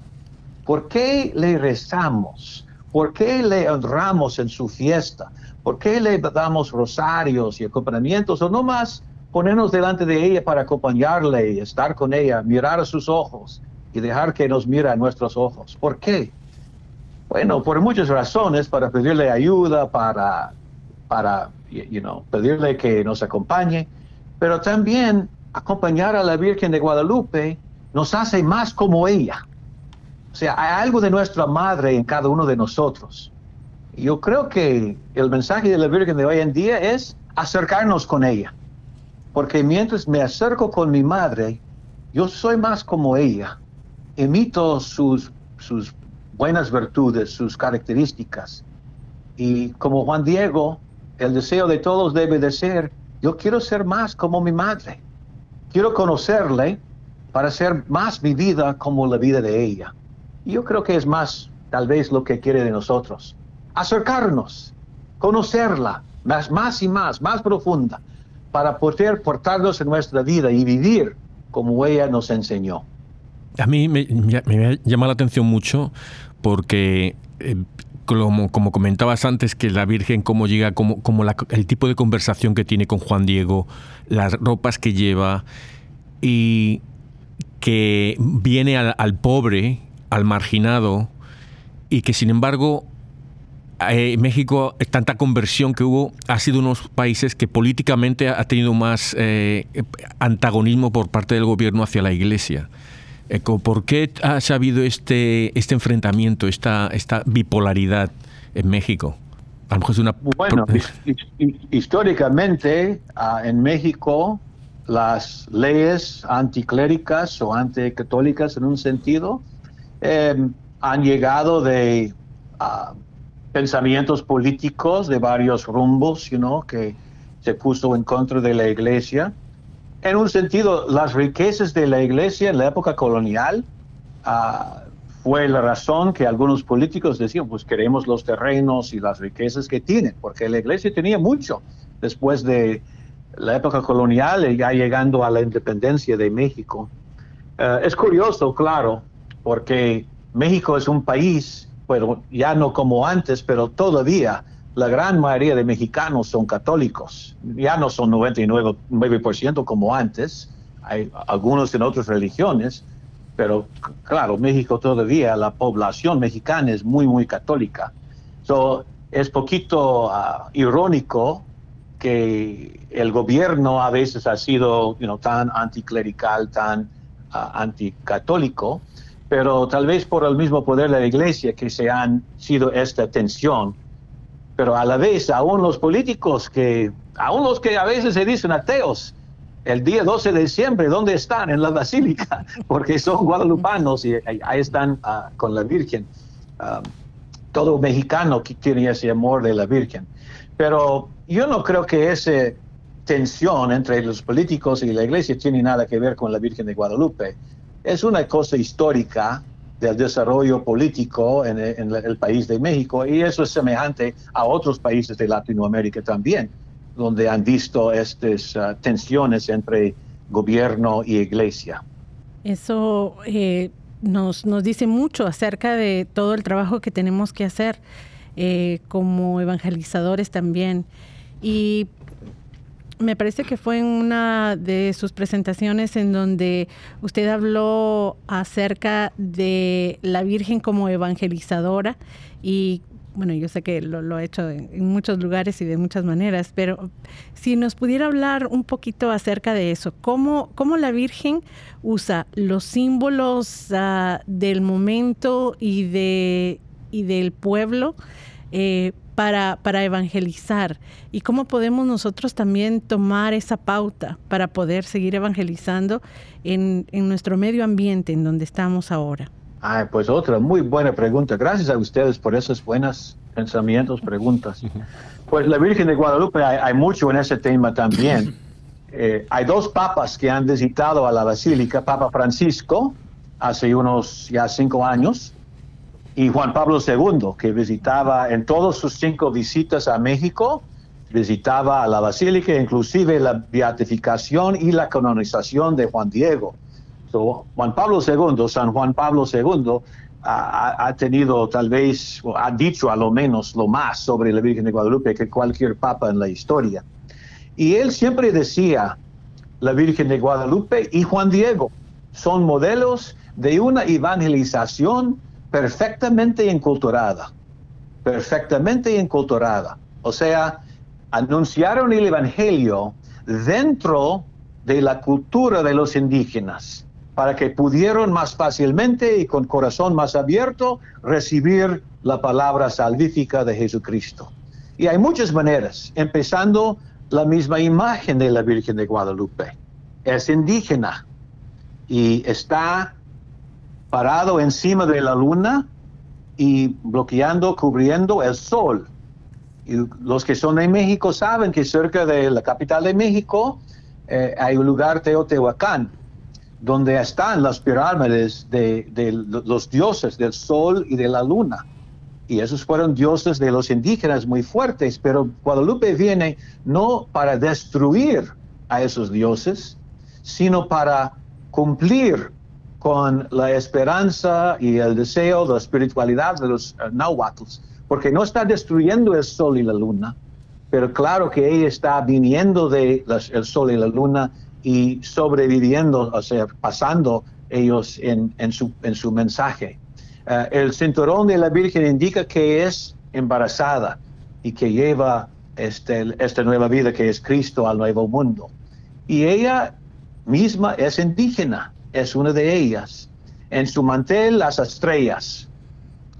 ¿Por qué le rezamos? ¿Por qué le honramos en su fiesta? ¿Por qué le damos rosarios y acompañamientos o no más ponernos delante de ella para acompañarle estar con ella, mirar a sus ojos y dejar que nos mire a nuestros ojos? ¿Por qué? Bueno, por muchas razones, para pedirle ayuda, para, para you know, pedirle que nos acompañe, pero también acompañar a la Virgen de Guadalupe nos hace más como ella. O sea, hay algo de nuestra madre en cada uno de nosotros. Yo creo que el mensaje de la Virgen de hoy en día es acercarnos con ella. Porque mientras me acerco con mi madre, yo soy más como ella. Imito sus, sus buenas virtudes, sus características. Y como Juan Diego, el deseo de todos debe de ser, yo quiero ser más como mi madre. Quiero conocerle para ser más mi vida como la vida de ella. Y yo creo que es más, tal vez, lo que quiere de nosotros. Acercarnos, conocerla más, más y más, más profunda, para poder portarnos en nuestra vida y vivir como ella nos enseñó. A mí me, llama la atención mucho porque eh, como, como, comentabas antes, que la Virgen cómo llega, como, como el tipo de conversación que tiene con Juan Diego, las ropas que lleva y que viene al, pobre, al marginado, y que sin embargo eh, México, tanta conversión que hubo, ha sido uno de los países que políticamente ha tenido más eh, antagonismo por parte del gobierno hacia la Iglesia. ¿Por qué ha habido este, este enfrentamiento, esta, esta bipolaridad en México? A lo mejor es una... Bueno, históricamente ah, en México las leyes anticléricas o anticatólicas en un sentido em, han llegado de ah, pensamientos políticos de varios rumbos, you know, que se puso en contra de la iglesia en un sentido, las riquezas de la iglesia en la época colonial ah, fue la razón que algunos políticos decían, pues queremos los terrenos y las riquezas que tienen, porque la iglesia tenía mucho después de la época colonial y ya llegando a la independencia de México. Ah, es curioso, claro, porque México es un país, bueno, ya no como antes, pero todavía la gran mayoría de mexicanos son católicos. Ya no son 99% como antes. Hay algunos en otras religiones, pero claro, México todavía, la población mexicana es muy, muy católica. So, es poquito ah, irónico que el gobierno a veces ha sido tan anticlerical, tan uh, anticatólico, pero tal vez por el mismo poder de la iglesia que se han sido esta tensión pero a la vez aún los políticos que, aún los que a veces se dicen ateos, el día 12 de diciembre, ¿dónde están? En la basílica, *laughs* porque son guadalupanos y ahí están ah, con la Virgen. Ah, todo mexicano que tiene ese amor de la Virgen. Pero yo no creo que esa tensión entre los políticos y la iglesia tiene nada que ver con la Virgen de Guadalupe. Es una cosa histórica del desarrollo político en, el país de México y eso es semejante a otros países de Latinoamérica también, donde han visto estas uh, tensiones entre gobierno y iglesia. Eso eh, nos, nos dice mucho acerca de todo el trabajo que tenemos que hacer eh, como evangelizadores también. Y me parece que fue en una de sus presentaciones en donde usted habló acerca de la Virgen como evangelizadora y bueno, yo sé que lo, ha hecho en, muchos lugares y de muchas maneras, pero si nos pudiera hablar un poquito acerca de eso, cómo, cómo la Virgen usa los símbolos ah, del momento y, de, y del pueblo eh, para, para evangelizar y cómo podemos nosotros también tomar esa pauta para poder seguir evangelizando en, en nuestro medio ambiente en donde estamos ahora. Ah, pues otra muy buena pregunta. Gracias a ustedes por esos buenos pensamientos, preguntas. Pues la Virgen de Guadalupe hay, mucho en ese tema también. Eh, hay dos papas que han visitado a la basílica, Papa Francisco, hace unos ya cinco años, y Juan Pablo II, que visitaba en todas sus cinco visitas a México, visitaba a la basílica, inclusive la beatificación y la canonización de Juan Diego. Juan Pablo II, San Juan Pablo II, ha, tenido tal vez, ha dicho a lo menos lo más sobre la Virgen de Guadalupe que cualquier papa en la historia. Y él siempre decía, la Virgen de Guadalupe y Juan Diego son modelos de una evangelización perfectamente enculturada, perfectamente enculturada. O sea, anunciaron el Evangelio dentro de la cultura de los indígenas para que pudieran más fácilmente y con corazón más abierto recibir la palabra salvífica de Jesucristo. Y hay muchas maneras, empezando la misma imagen de la Virgen de Guadalupe. Es indígena y está parado encima de la luna y bloqueando, cubriendo el sol. Y los que son de México saben que cerca de la capital de México eh, hay un lugar Teotihuacán, donde están las pirámides de, los dioses del sol y de la luna. Y esos fueron dioses de los indígenas muy fuertes, pero Guadalupe viene no para destruir a esos dioses, sino para cumplir con la esperanza y el deseo, la espiritualidad de los uh, porque no está destruyendo el sol y la luna, pero claro que ella está viniendo del el sol y la luna y sobreviviendo, o sea, pasando ellos en, su, en su mensaje. Uh, el cinturón de la Virgen indica que es embarazada y que lleva este, esta nueva vida que es Cristo al nuevo mundo. Y ella misma es indígena, es una de ellas. En su mantel las estrellas,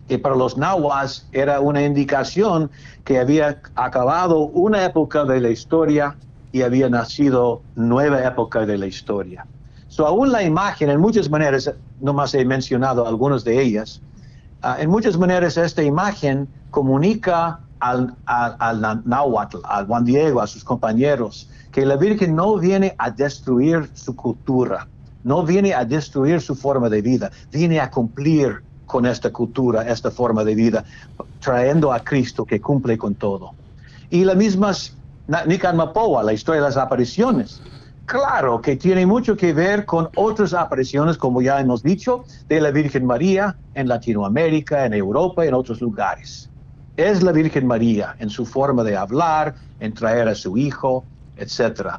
que para los nahuas era una indicación que había acabado una época de la historia y había nacido nueva época de la historia. So, aún la imagen, en muchas maneras, nomás he mencionado algunas de ellas, ah, en muchas maneras esta imagen comunica al, náhuatl, al Juan Diego, a sus compañeros, que la Virgen no viene a destruir su cultura, no viene a destruir su forma de vida, viene a cumplir con esta cultura, esta forma de vida, trayendo a Cristo que cumple con todo. Y la misma Nican Mapoa, la historia de las apariciones, claro que tiene mucho que ver con otras apariciones, como ya hemos dicho, de la Virgen María en Latinoamérica, en Europa, en otros lugares. Es la Virgen María en su forma de hablar, en traer a su hijo, etc.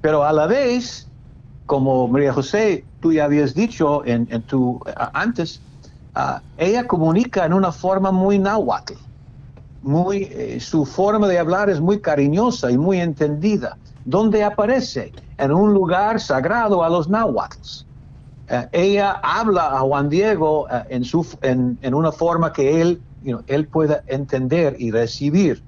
Pero a la vez, como María José, tú ya habías dicho en, tu, antes, ah, ella comunica en una forma muy náhuatl. Muy, eh, su forma de hablar es muy cariñosa y muy entendida. ¿Dónde aparece? En un lugar sagrado a los náhuatls. Eh, ella habla a Juan Diego eh, en, su, en, en, una forma que él, él pueda entender y recibir.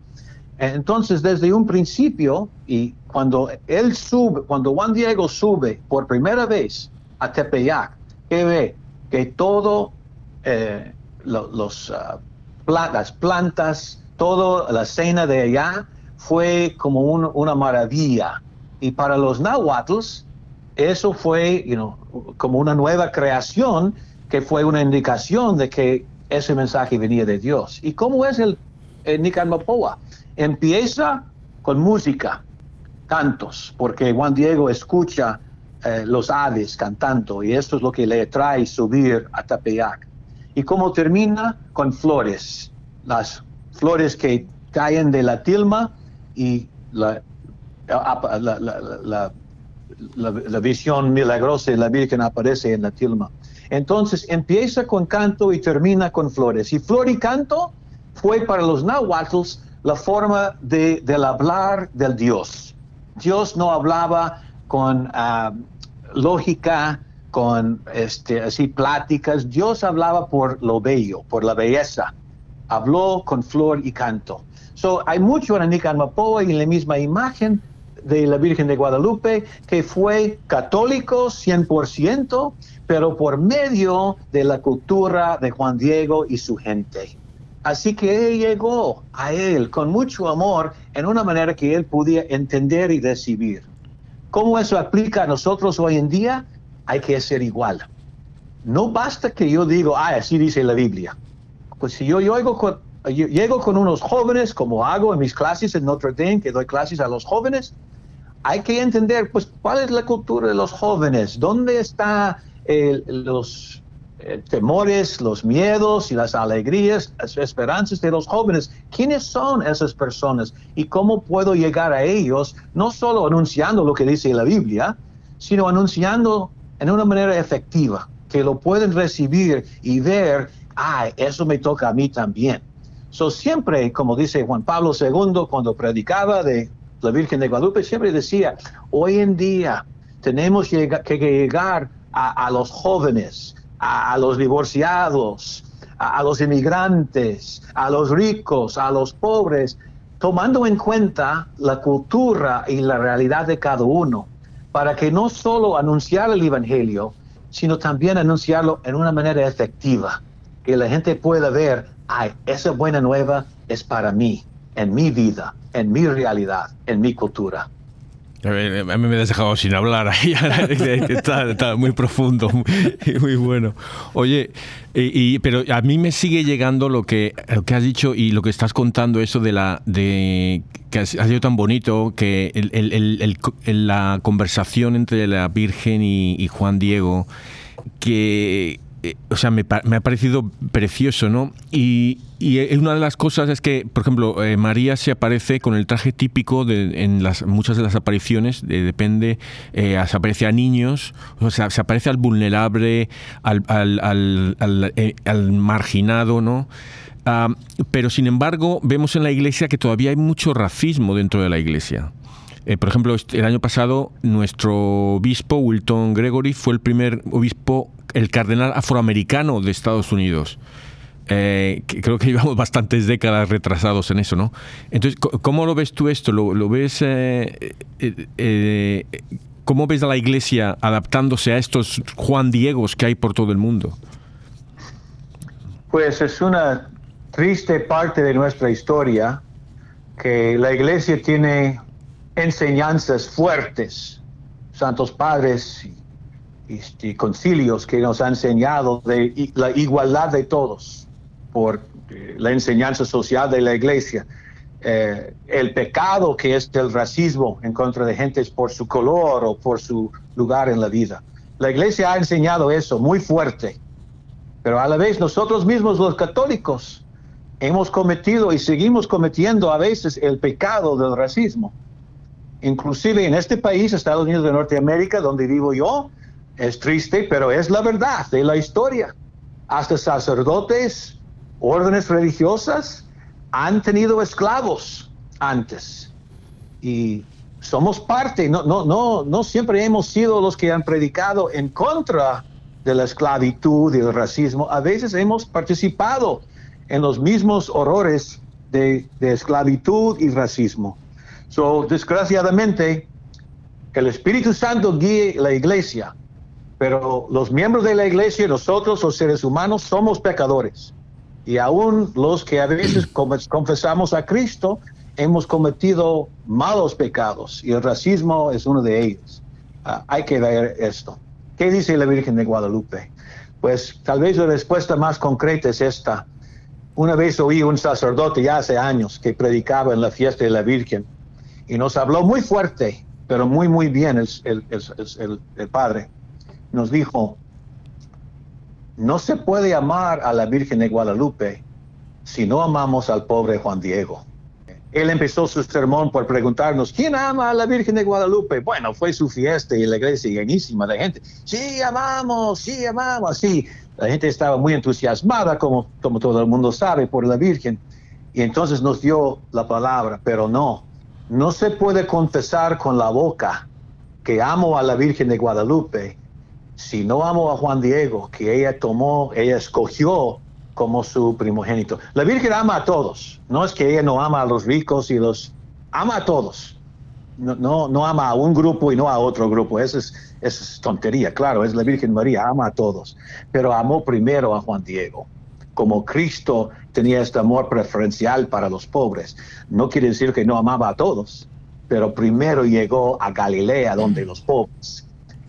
Entonces, desde un principio, y cuando él sube, cuando Juan Diego sube por primera vez a Tepeyac, que ve que todo, eh, los, uh, las plantas, toda la escena de allá fue como una maravilla. Y para los náhuatls, eso fue como una nueva creación que fue una indicación de que ese mensaje venía de Dios. ¿Y cómo es el, el Mapoa? Empieza con música, cantos, porque Juan Diego escucha eh, los aves cantando y esto es lo que le trae subir a Tapeyac. Y cómo termina con flores, las flores que caen de la tilma y la, la, visión milagrosa de la Virgen aparece en la tilma. Entonces empieza con canto y termina con flores. Y flor y canto fue para los náhuatls la forma de, del hablar del Dios. Dios no hablaba con ah, lógica, con este, así pláticas. Dios hablaba por lo bello, por la belleza. Habló con flor y canto. So, hay mucho en Nican Mapoa y en la misma imagen de la Virgen de Guadalupe que fue católico 100%, pero por medio de la cultura de Juan Diego y su gente. Así que él llegó a él con mucho amor en una manera que él podía entender y recibir. ¿Cómo eso aplica a nosotros hoy en día? Hay que ser igual. No basta que yo diga, ah, así dice la Biblia. Pues si yo, llego, con, llego con unos jóvenes, como hago en mis clases en Notre Dame, que doy clases a los jóvenes, hay que entender, pues, cuál es la cultura de los jóvenes, dónde están los eh, temores, los miedos y las alegrías, las esperanzas de los jóvenes. ¿Quiénes son esas personas y cómo puedo llegar a ellos? No solo anunciando lo que dice la Biblia, sino anunciando en una manera efectiva, que lo pueden recibir y ver, ah, eso me toca a mí también. So, siempre, como dice Juan Pablo II cuando predicaba de la Virgen de Guadalupe, siempre decía, hoy en día tenemos que llegar a, los jóvenes, a, los divorciados, a, los inmigrantes, a los ricos, a los pobres, tomando en cuenta la cultura y la realidad de cada uno, para que no solo anunciar el Evangelio, sino también anunciarlo en una manera efectiva, que la gente pueda ver, ay, esa buena nueva es para mí, en mi vida, en mi realidad, en mi cultura. A mí me has dejado sin hablar *laughs* está, muy profundo, muy, *laughs* muy bueno. Oye, y, pero a mí me sigue llegando lo que, has dicho y lo que estás contando, eso de la de que ha sido tan bonito, que el, la conversación entre la Virgen y Juan Diego, que, eh, o sea, me, ha parecido precioso, ¿no? Y, una de las cosas es que, por ejemplo, eh, María se aparece con el traje típico de, en las, muchas de las apariciones, depende, eh, se aparece a niños, o sea, se aparece al vulnerable, al, al, marginado, ¿no? Ah, pero sin embargo, vemos en la iglesia que todavía hay mucho racismo dentro de la iglesia. Por ejemplo, el año pasado nuestro obispo, Wilton Gregory, fue el primer obispo el cardenal afroamericano de Estados Unidos. Eh, creo que *laughs* llevamos bastantes décadas retrasados en eso, ¿no? Entonces, ¿cómo lo ves tú esto? ¿Lo, ves, eh, eh, cómo ves a la Iglesia adaptándose a estos Juan Diegos que hay por todo el mundo? Pues es una triste parte de nuestra historia que la Iglesia tiene enseñanzas fuertes, santos padres este, concilios que nos han enseñado la igualdad de todos por eh, la enseñanza social de la iglesia. Eh, el pecado que es el racismo en contra de gentes por su color o por su lugar en la vida. La iglesia ha enseñado eso muy fuerte, pero a la vez nosotros mismos los católicos hemos cometido y seguimos cometiendo a veces el pecado del racismo. Inclusive en este país, Estados Unidos de Norteamérica, donde vivo yo, es triste, pero es la verdad de la historia. Hasta sacerdotes, órdenes religiosas han tenido esclavos antes. Y somos parte, no, no, no, no siempre hemos sido los que han predicado en contra de la esclavitud y el racismo. A veces hemos participado en los mismos horrores de, de esclavitud y racismo. So, desgraciadamente, el Espíritu Santo guíe la iglesia pero los miembros de la iglesia, nosotros los seres humanos, somos pecadores. Y aún los que a veces *clears throat* confesamos a Cristo, hemos cometido malos pecados y el racismo es uno de ellos. Ah, hay que ver esto. ¿Qué dice la Virgen de Guadalupe? Pues tal vez la respuesta más concreta es esta. Una vez oí un sacerdote ya hace años que predicaba en la fiesta de la Virgen y nos habló muy fuerte, pero muy, muy bien el, el padre nos dijo, no se puede amar a la Virgen de Guadalupe si no amamos al pobre Juan Diego. Él empezó su sermón por preguntarnos, ¿quién ama a la Virgen de Guadalupe? Bueno, fue su fiesta y la iglesia llenísima de gente. Sí, amamos, sí, amamos. Sí, la gente estaba muy entusiasmada, como, como todo el mundo sabe, por la Virgen. Y entonces nos dio la palabra, pero no, no se puede confesar con la boca que amo a la Virgen de Guadalupe si no amo a Juan Diego, que ella tomó, ella escogió como su primogénito. La Virgen ama a todos, no es que ella no ama a los ricos y los ama a todos. No, no, ama a un grupo y no a otro grupo. Eso es, es tontería, claro, es la Virgen María, ama a todos. Pero amó primero a Juan Diego. Como Cristo tenía este amor preferencial para los pobres. No quiere decir que no amaba a todos, pero primero llegó a Galilea, donde los pobres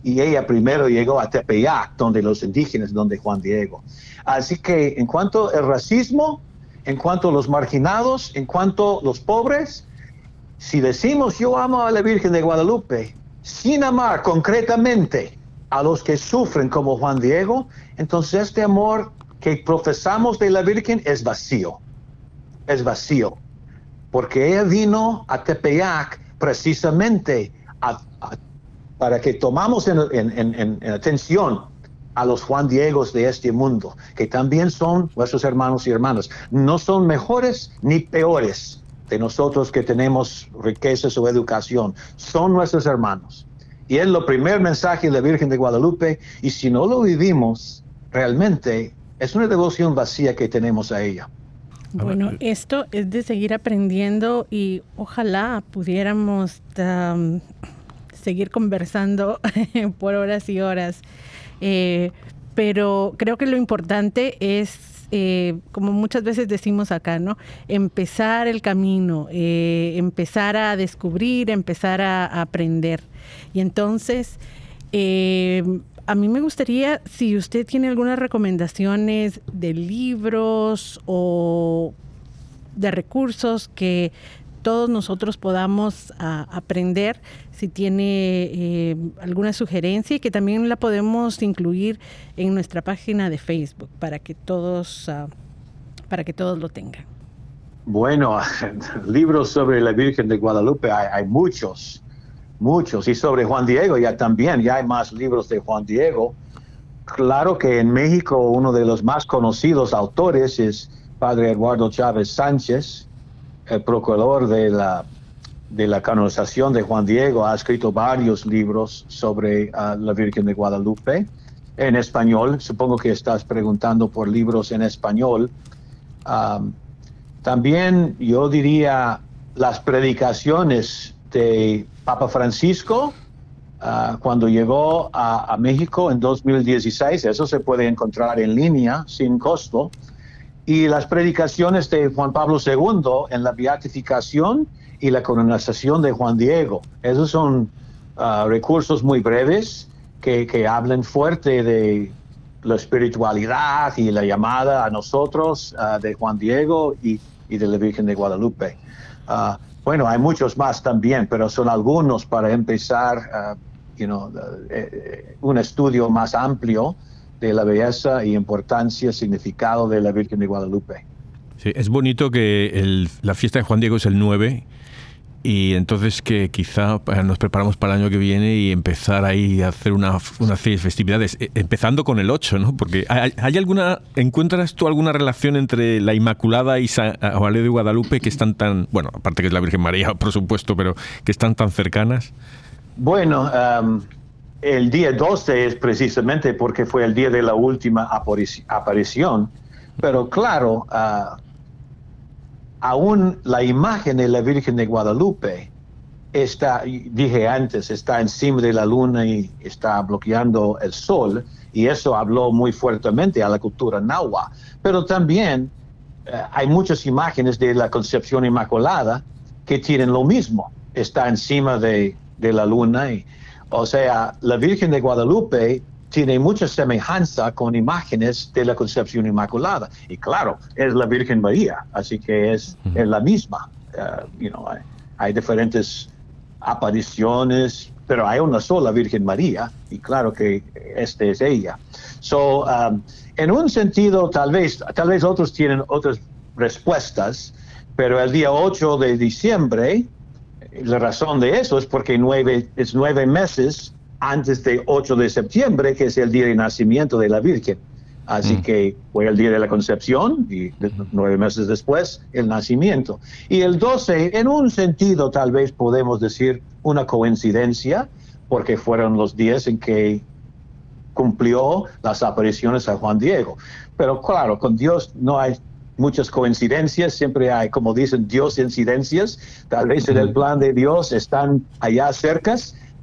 y ella primero llegó a Tepeyac, donde los indígenas, donde Juan Diego. Así que en cuanto al racismo, en cuanto a los marginados, en cuanto a los pobres, si decimos yo amo a la Virgen de Guadalupe, sin amar concretamente a los que sufren como Juan Diego, entonces este amor que profesamos de la Virgen es vacío, es vacío, porque ella vino a Tepeyac precisamente para que tomamos en, atención a los Juan Diegos de este mundo, que también son nuestros hermanos y hermanas. No son mejores ni peores de nosotros que tenemos riquezas o educación. Son nuestros hermanos. Y es lo primer mensaje de la Virgen de Guadalupe. Y si no lo vivimos, realmente es una devoción vacía que tenemos a ella. Bueno, esto es de seguir aprendiendo y ojalá pudiéramos seguir conversando *laughs* por horas y horas. Eh, pero creo que lo importante es, eh, como muchas veces decimos acá, ¿no? Empezar el camino, eh, empezar a descubrir, empezar a, aprender. Y entonces, a mí me gustaría, si usted tiene algunas recomendaciones de libros o de recursos que todos nosotros podamos aprender, si tiene eh, alguna sugerencia y que también la podemos incluir en nuestra página de Facebook para que todos, ah, para que todos lo tengan. Bueno, *laughs* libros sobre la Virgen de Guadalupe hay, muchos, muchos, y sobre Juan Diego ya también, ya hay más libros de Juan Diego. Claro que en México uno de los más conocidos autores es Padre Eduardo Chávez Sánchez, el procurador de la, de la canonización de Juan Diego, ha escrito varios libros sobre ah, la Virgen de Guadalupe en español. Supongo que estás preguntando por libros en español. también yo diría las predicaciones de Papa Francisco ah, cuando llegó a, México en 2016. Eso se puede encontrar en línea sin costo y las predicaciones de Juan Pablo II en la beatificación y la canonización de Juan Diego. Esos son ah, recursos muy breves que, que hablan fuerte de la espiritualidad y la llamada a nosotros ah, de Juan Diego y, y, de la Virgen de Guadalupe. Bueno, hay muchos más también, pero son algunos para empezar you know, eh, eh, un estudio más amplio de la belleza y importancia, significado de la Virgen de Guadalupe. Sí, es bonito que la fiesta de Juan Diego es el 9 y entonces que quizá eh, nos preparamos para el año que viene y empezar ahí a hacer una, una serie de festividades, eh, empezando con el 8, ¿no? Porque ¿hay, alguna, encuentras tú alguna relación entre la Inmaculada y San Valerio de Guadalupe que están tan, bueno, aparte que es la Virgen María, por supuesto, pero que están tan cercanas? Bueno, el día 12 es precisamente porque fue el día de la última aparición, pero claro, ah, aún la imagen de la Virgen de Guadalupe está, dije antes, está encima de la luna y está bloqueando el sol, y eso habló muy fuertemente a la cultura nahua. Pero también eh, hay muchas imágenes de la concepción inmaculada que tienen lo mismo, está encima de, de la luna y o sea, la Virgen de Guadalupe tiene mucha semejanza con imágenes de la concepción inmaculada. Y claro, es la Virgen María, así que es, la misma. Uh, hay, diferentes apariciones, pero hay una sola Virgen María, y claro que esta es ella. So, um, en un sentido, tal vez, tal vez otros tienen otras respuestas, pero el día 8 de diciembre la razón de eso es porque nueve, es nueve meses antes de 8 de septiembre, que es el día de nacimiento de la Virgen. Así mm. que fue el día de la concepción y nueve meses después el nacimiento. Y el 12, en un sentido tal vez podemos decir una coincidencia, porque fueron los días en que cumplió las apariciones a Juan Diego. Pero claro, con Dios no hay muchas coincidencias, siempre hay, como dicen, Dios incidencias, tal vez en el plan de Dios están allá cerca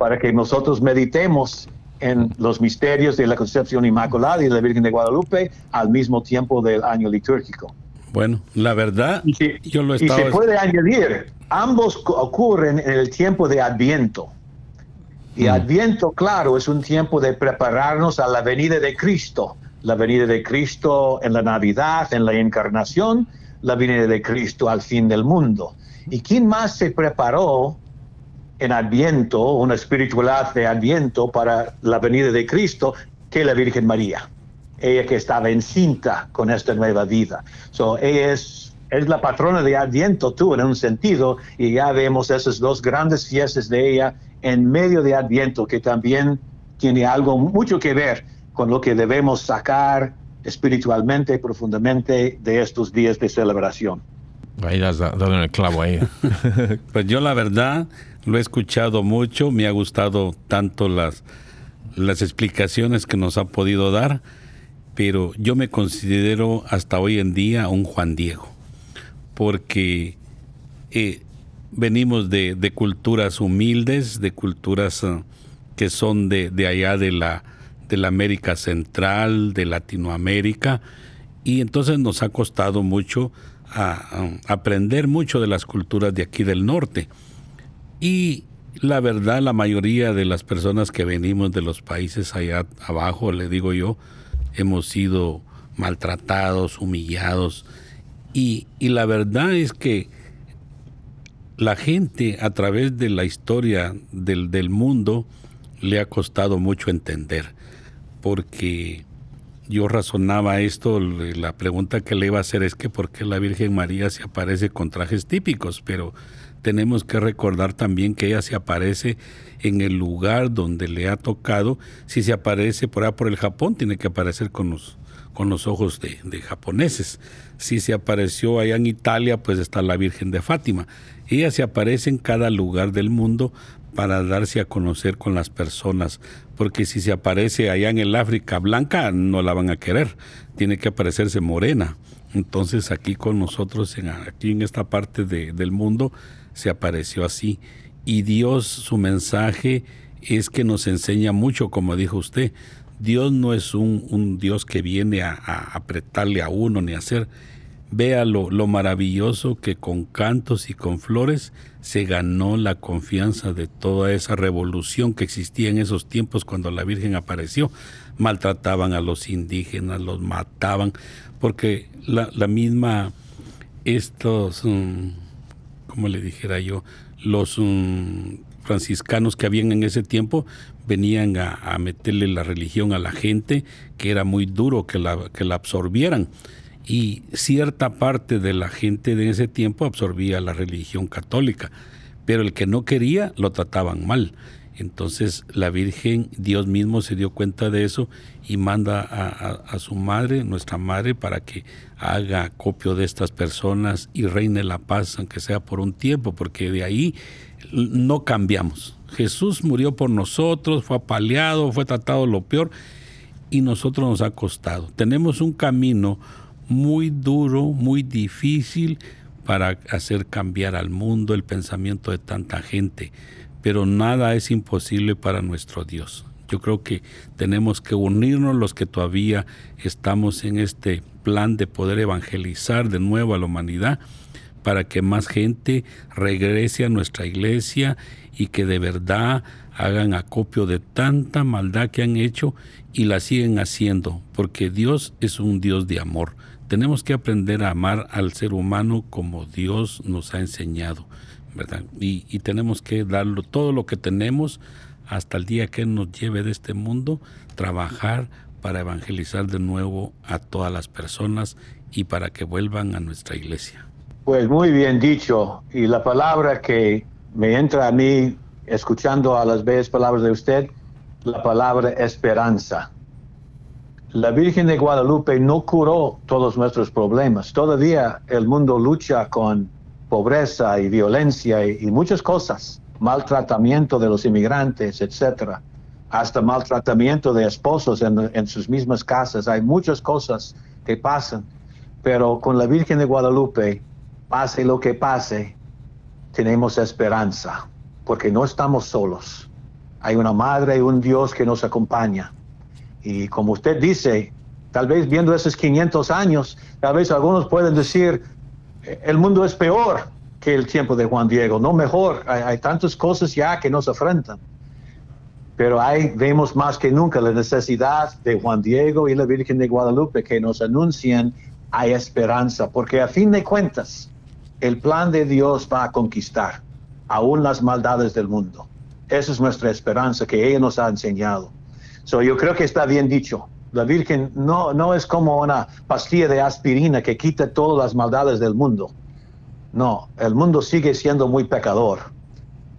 para que nosotros meditemos en los misterios de la concepción inmaculada y de la Virgen de Guadalupe al mismo tiempo del año litúrgico. Bueno, la verdad, yo lo he Y se puede añadir, ambos ocurren en el tiempo de Adviento. Y mm. Adviento, claro, es un tiempo de prepararnos a la venida de Cristo la venida de Cristo en la Navidad, en la encarnación, la venida de Cristo al fin del mundo. ¿Y quién más se preparó en Adviento, una espiritualidad de Adviento para la venida de Cristo que la Virgen María. Ella que estaba encinta con esta nueva vida. So, ella es, es la patrona de Adviento, tú, en un sentido, y ya vemos esas dos grandes fiestas de ella en medio de Adviento, que también tiene algo mucho que ver con lo que debemos sacar espiritualmente, profundamente de estos días de celebración. Ahí has dado en el clavo ahí. *laughs* pues yo la verdad lo he escuchado mucho, me ha gustado tanto las, las explicaciones que nos ha podido dar, pero yo me considero hasta hoy en día un Juan Diego, porque eh, venimos de, culturas humildes, de culturas eh, que son de, de allá de la, de América Central, de Latinoamérica, y entonces nos ha costado mucho a, aprender mucho de las culturas de aquí del norte. Y la verdad, la mayoría de las personas que venimos de los países allá abajo, le digo yo, hemos sido maltratados, humillados. Y, y la verdad es que la gente a través de la historia del, del mundo le ha costado mucho entender, porque yo razonaba esto, la pregunta que le iba a hacer es que por qué la Virgen María se aparece con trajes típicos, pero tenemos que recordar también que ella se aparece en el lugar donde le ha tocado. Si se aparece por allá por el Japón, tiene que aparecer con los, con los ojos de, de japoneses. Si se apareció allá en Italia, pues está la Virgen de Fátima. Ella se aparece en cada lugar del mundo para darse a conocer con las personas, porque si se aparece allá en el África blanca, no la van a querer, tiene que aparecerse morena. Entonces aquí con nosotros, aquí en esta parte del mundo, se apareció así. Y Dios, su mensaje es que nos enseña mucho, como dijo usted. Dios no es un, Dios que viene a, apretarle a uno ni a hacer, Vea lo, maravilloso que con cantos y con flores se ganó la confianza de toda esa revolución que existía en esos tiempos cuando la Virgen apareció. Maltrataban a los indígenas, los mataban, porque la, misma, estos, um, como le dijera yo, los um, franciscanos que habían en ese tiempo venían a, meterle la religión a la gente, que era muy duro que la, que la absorbieran y cierta parte de la gente de ese tiempo absorbía la religión católica, pero el que no quería lo trataban mal. Entonces la Virgen, Dios mismo se dio cuenta de eso y manda a, su madre, nuestra madre, para que haga copio de estas personas y reine la paz, aunque sea por un tiempo, porque de ahí no cambiamos. Jesús murió por nosotros, fue apaleado, fue tratado lo peor y nosotros nos ha costado. Tenemos un camino muy duro, muy difícil para hacer cambiar al mundo el pensamiento de tanta gente, pero nada es imposible para nuestro Dios. Yo creo que tenemos que unirnos los que todavía estamos en este plan de poder evangelizar de nuevo a la humanidad para que más gente regrese a nuestra iglesia y que de verdad hagan acopio de tanta maldad que han hecho y la siguen haciendo, porque Dios es un Dios de amor. Tenemos que aprender a amar al ser humano como Dios nos ha enseñado, ¿verdad? Y, tenemos que darlo todo lo que tenemos hasta el día que nos lleve de este mundo, trabajar para evangelizar de nuevo a todas las personas y para que vuelvan a nuestra iglesia. Pues muy bien dicho. Y la palabra que me entra a mí escuchando a las bellas palabras de usted, la palabra esperanza la Virgen de Guadalupe no curó todos nuestros problemas. Todavía el mundo lucha con pobreza y violencia y, muchas cosas, maltratamiento de los inmigrantes, etcétera, hasta maltratamiento de esposos en, en sus mismas casas. Hay muchas cosas que pasan, pero con la Virgen de Guadalupe, pase lo que pase, tenemos esperanza, porque no estamos solos. Hay una madre y un Dios que nos acompaña. Y como usted dice, tal vez viendo esos 500 años, tal vez algunos pueden decir, el mundo es peor que el tiempo de Juan Diego, no mejor, hay, tantas cosas ya que nos afrentan. Pero ahí vemos más que nunca la necesidad de Juan Diego y la Virgen de Guadalupe que nos anuncian hay esperanza, porque a fin de cuentas el plan de Dios va a conquistar aún las maldades del mundo. Esa es nuestra esperanza que ella nos ha enseñado. So, yo creo que está bien dicho. La Virgen no, no es como una pastilla de aspirina que quita todas las maldades del mundo. No, el mundo sigue siendo muy pecador,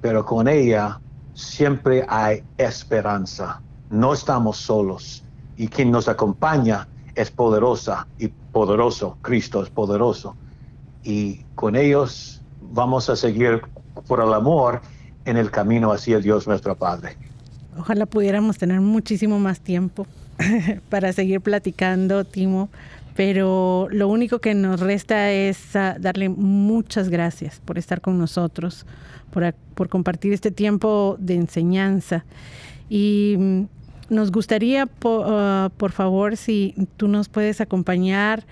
pero con ella siempre hay esperanza. No estamos solos y quien nos acompaña es poderosa y poderoso. Cristo es poderoso. Y con ellos vamos a seguir por el amor en el camino hacia Dios nuestro Padre. Ojalá pudiéramos tener muchísimo más tiempo *laughs* para seguir platicando, Timo, pero lo único que nos resta es ah, darle muchas gracias por estar con nosotros, por, por compartir este tiempo de enseñanza. Y mm, nos gustaría, ah, por, favor, si tú nos puedes acompañar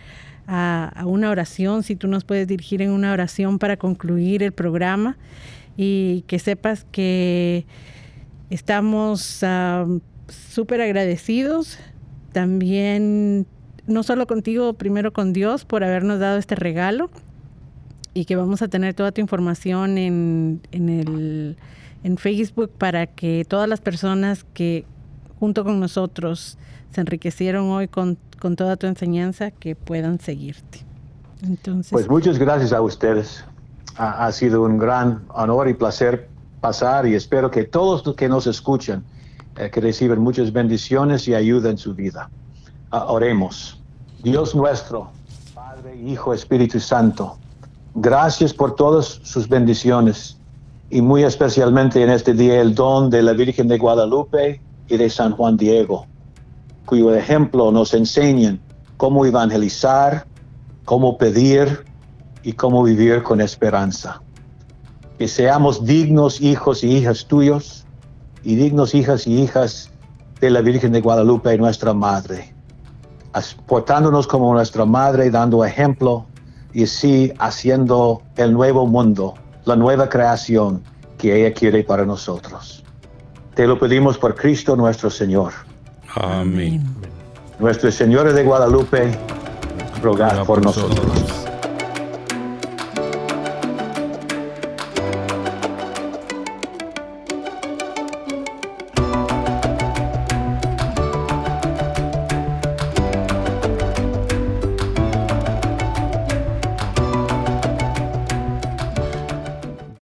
a, una oración, si tú nos puedes dirigir en una oración para concluir el programa y que sepas que estamos ah, súper agradecidos también, no solo contigo, primero con Dios por habernos dado este regalo y que vamos a tener toda tu información en, en, el, en Facebook para que todas las personas que junto con nosotros se enriquecieron hoy con, con toda tu enseñanza que puedan seguirte. Entonces, pues muchas gracias a ustedes. Ha, ha, sido un gran honor y placer pasar y espero que todos los que nos escuchan eh, que reciben muchas bendiciones y ayuda en su vida. Ah, oremos. Dios nuestro, Padre, Hijo, Espíritu Santo, gracias por todas sus bendiciones y muy especialmente en este día el don de la Virgen de Guadalupe y de San Juan Diego, cuyo ejemplo nos enseñan cómo evangelizar, cómo pedir y cómo vivir con esperanza. Que seamos dignos hijos y hijas tuyos y dignos hijas y hijas de la Virgen de Guadalupe, nuestra Madre, portándonos como nuestra Madre, dando ejemplo y así haciendo el nuevo mundo, la nueva creación que ella quiere para nosotros. Te lo pedimos por Cristo nuestro Señor. Amén. Nuestro Señor de Guadalupe, rogad por nosotros.